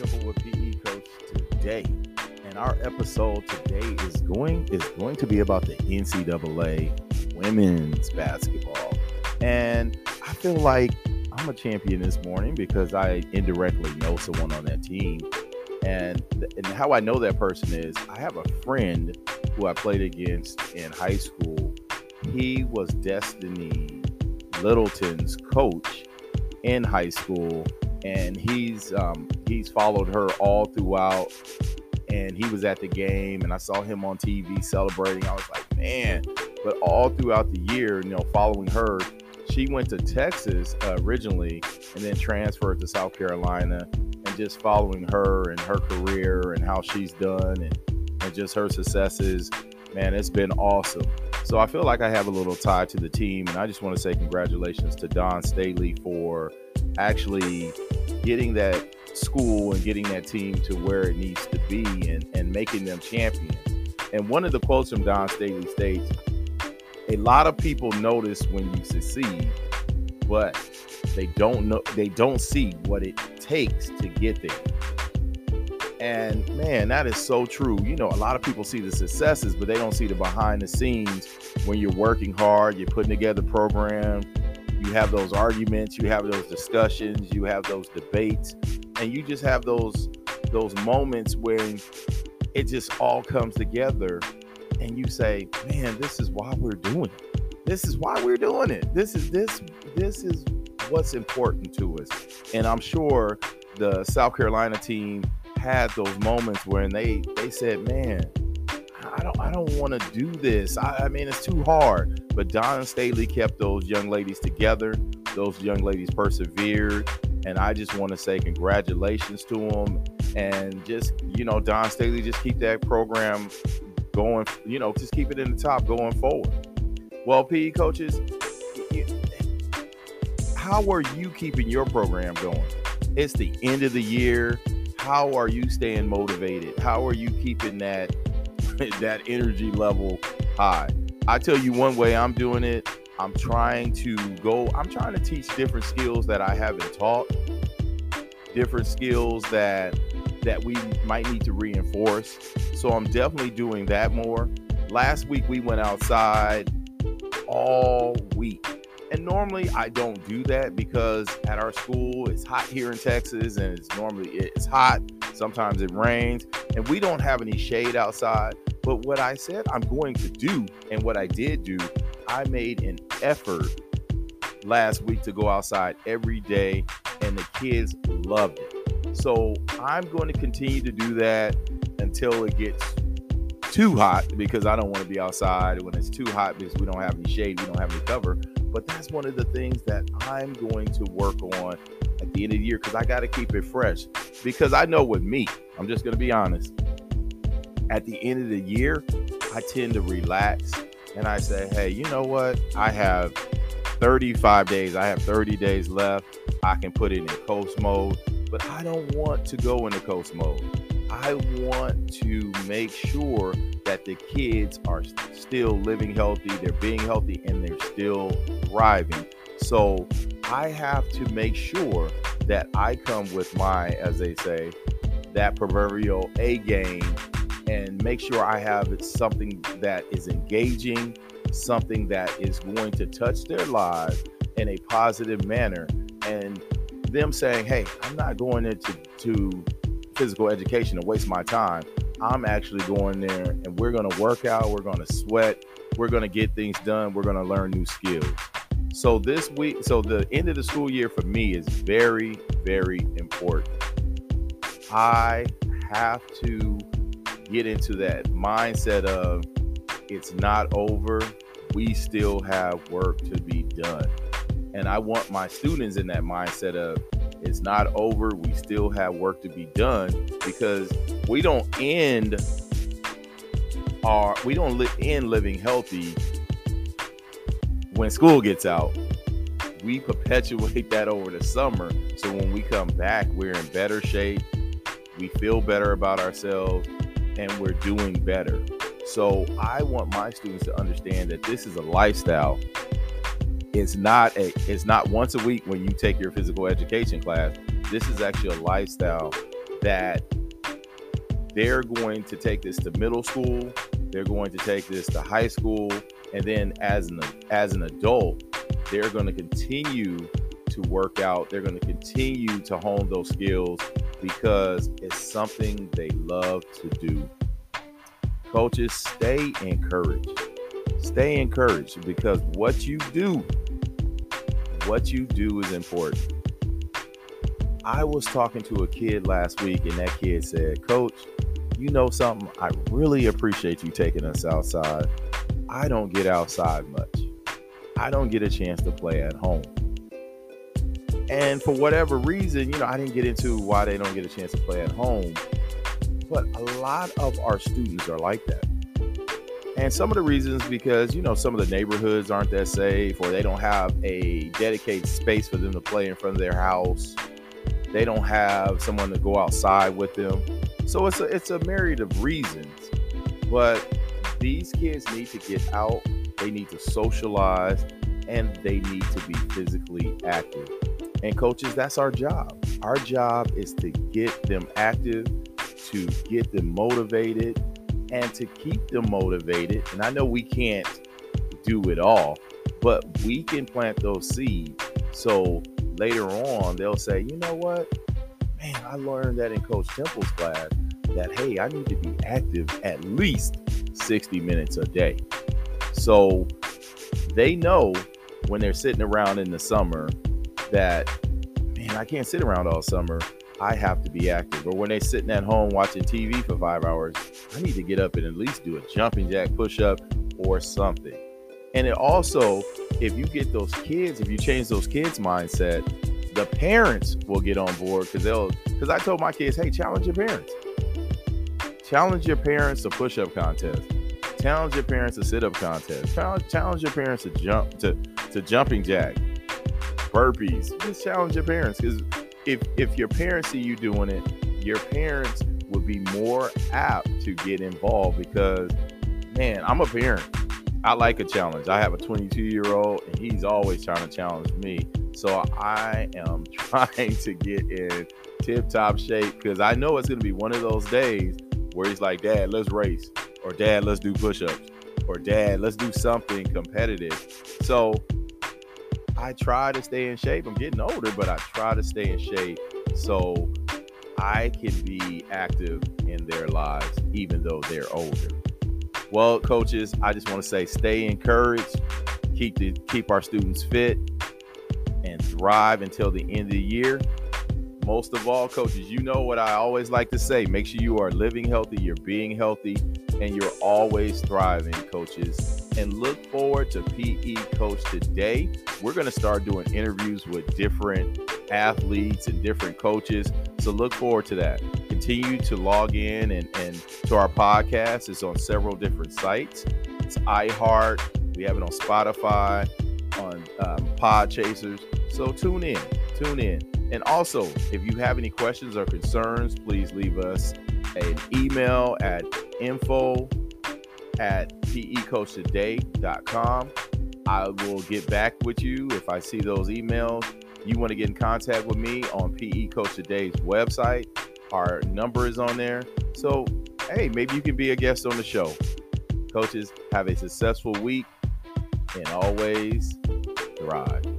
With PE Coach today, and our episode today is going is going to be about the NCAA women's basketball. And I feel like I'm a champion this morning because I indirectly know someone on that team. And, and how I know that person is I have a friend who I played against in high school. He was Destiny Littleton's coach in high school and he's um, he's followed her all throughout. And he was at the game, and I saw him on TV celebrating. I was like, man! But all throughout the year, you know, following her, she went to Texas uh, originally, and then transferred to South Carolina. And just following her and her career and how she's done, and, and just her successes, man, it's been awesome. So I feel like I have a little tie to the team, and I just want to say congratulations to Dawn Staley for actually getting that school and getting that team to where it needs to be and, and making them champions. And one of the quotes from Dawn Staley states, a lot of people notice when you succeed, but they don't know they don't see what it takes to get there. And man, that is so true. You know, a lot of people see the successes, but they don't see the behind the scenes when you're working hard, you're putting together programs, you have those arguments, you have those discussions, you have those debates, and you just have those those moments when it just all comes together and you say, "Man, this is why we're doing it. This is why we're doing it. This is this this is what's important to us." And I'm sure the South Carolina team had those moments when they they said, "Man, I don't I don't want to do this. I, I, mean, it's too hard. But Dawn Staley kept those young ladies together. Those young ladies persevered, and I just want to say congratulations to them. And just you know, Dawn Staley, just keep that program going. You know, just keep it in the top going forward. Well, PE coaches, how are you keeping your program going? It's the end of the year. How are you staying motivated? How are you keeping that that energy level high. I tell you one way I'm doing it. I'm trying to go, I'm trying to teach different skills that I haven't taught, different skills that that we might need to reinforce. So I'm definitely doing that more. Last week we went outside all week. And normally I don't do that because at our school it's hot here in Texas and it's normally it's hot. Sometimes it rains and we don't have any shade outside. But what I said I'm going to do, and what I did do, I made an effort last week to go outside every day, and the kids loved it. So I'm going to continue to do that until it gets too hot because I don't want to be outside when it's too hot because we don't have any shade, we don't have any cover. But that's one of the things that I'm going to work on at the end of the year because I got to keep it fresh. Because I know with me, I'm just going to be honest, at the end of the year, I tend to relax and I say, hey, you know what? I have 35 days, I have 30 days left. I can put it in coast mode, but I don't want to go into coast mode. I want to make sure that the kids are still living healthy, they're being healthy, and they're still thriving. So I have to make sure that I come with my, as they say, that proverbial A game and make sure I have something that is engaging, something that is going to touch their lives in a positive manner. And them saying, hey, I'm not going into to physical education to waste my time. I'm actually going there and we're going to work out, we're going to sweat, we're going to get things done, we're going to learn new skills. So this week, so the end of the school year for me is very, very important. I have to get into that mindset of it's not over. We still have work to be done. And I want my students in that mindset of it's not over. We still have work to be done because we don't end our we don't li- end living healthy when school gets out. We perpetuate that over the summer. So when we come back, we're in better shape. We feel better about ourselves and we're doing better. So I want my students to understand that this is a lifestyle. It's not a it's not once a week when you take your physical education class. This is actually a lifestyle that they're going to take this to middle school, they're going to take this to high school, and then as an as an adult, they're going to continue to work out. They're going to continue to hone those skills because it's something they love to do. Coaches, stay encouraged. Stay encouraged because what you do, what you do is important. I was talking to a kid last week, and that kid said, Coach, you know something? I really appreciate you taking us outside. I don't get outside much. I don't get a chance to play at home. And for whatever reason, you know, I didn't get into why they don't get a chance to play at home. But a lot of our students are like that. And some of the reasons because, you know, some of the neighborhoods aren't that safe or they don't have a dedicated space for them to play in front of their house. They don't have someone to go outside with them. So it's a it's a myriad of reasons. But these kids need to get out, they need to socialize, and they need to be physically active. And coaches, that's our job. Our job is to get them active, to get them motivated, and to keep them motivated. And I know we can't do it all, but we can plant those seeds. So later on, they'll say, you know what? Man, I learned that in Coach Temple's class that, hey, I need to be active at least 60 minutes a day. So they know when they're sitting around in the summer that, man, I can't sit around all summer. I have to be active. Or when they're sitting at home watching TV for five hours, I need to get up and at least do a jumping jack push up or something. And it also, if you get those kids, if you change those kids' mindset, the parents will get on board because they'll, because I told my kids, hey, challenge your parents. Challenge your parents to push up contest. Challenge your parents to sit up contest. Challenge your parents to jump to, to jumping jack, burpees. Just challenge your parents because if if your parents see you doing it, your parents would be more apt to get involved because man, I'm a parent. I like a challenge. I have a 22 year old and he's always trying to challenge me. So I am trying to get in tip top shape because I know it's going to be one of those days where he's like, Dad, let's race, or Dad, let's do push ups, or Dad, let's do something competitive. So I try to stay in shape. I'm getting older, but I try to stay in shape so I can be active in their lives, even though they're older. Well, coaches, I just want to say stay encouraged, keep the keep our students fit, and thrive until the end of the year. Most of all, coaches, you know what I always like to say. Make sure you are living healthy, you're being healthy, and you're always thriving, coaches and look forward to PE Coach today. We're going to start doing interviews with different athletes and different coaches. So look forward to that. Continue to log in and, and to our podcast. It's on several different sites. It's iHeart. We have it on Spotify, on um, Pod Chasers. So tune in, tune in. And also, if you have any questions or concerns, please leave us an email at info at pecoachtoday.com. I will get back with you if I see those emails. You want to get in contact with me on PE Coach Today's website. Our number is on there. So, hey, maybe you can be a guest on the show. Coaches, have a successful week and always thrive.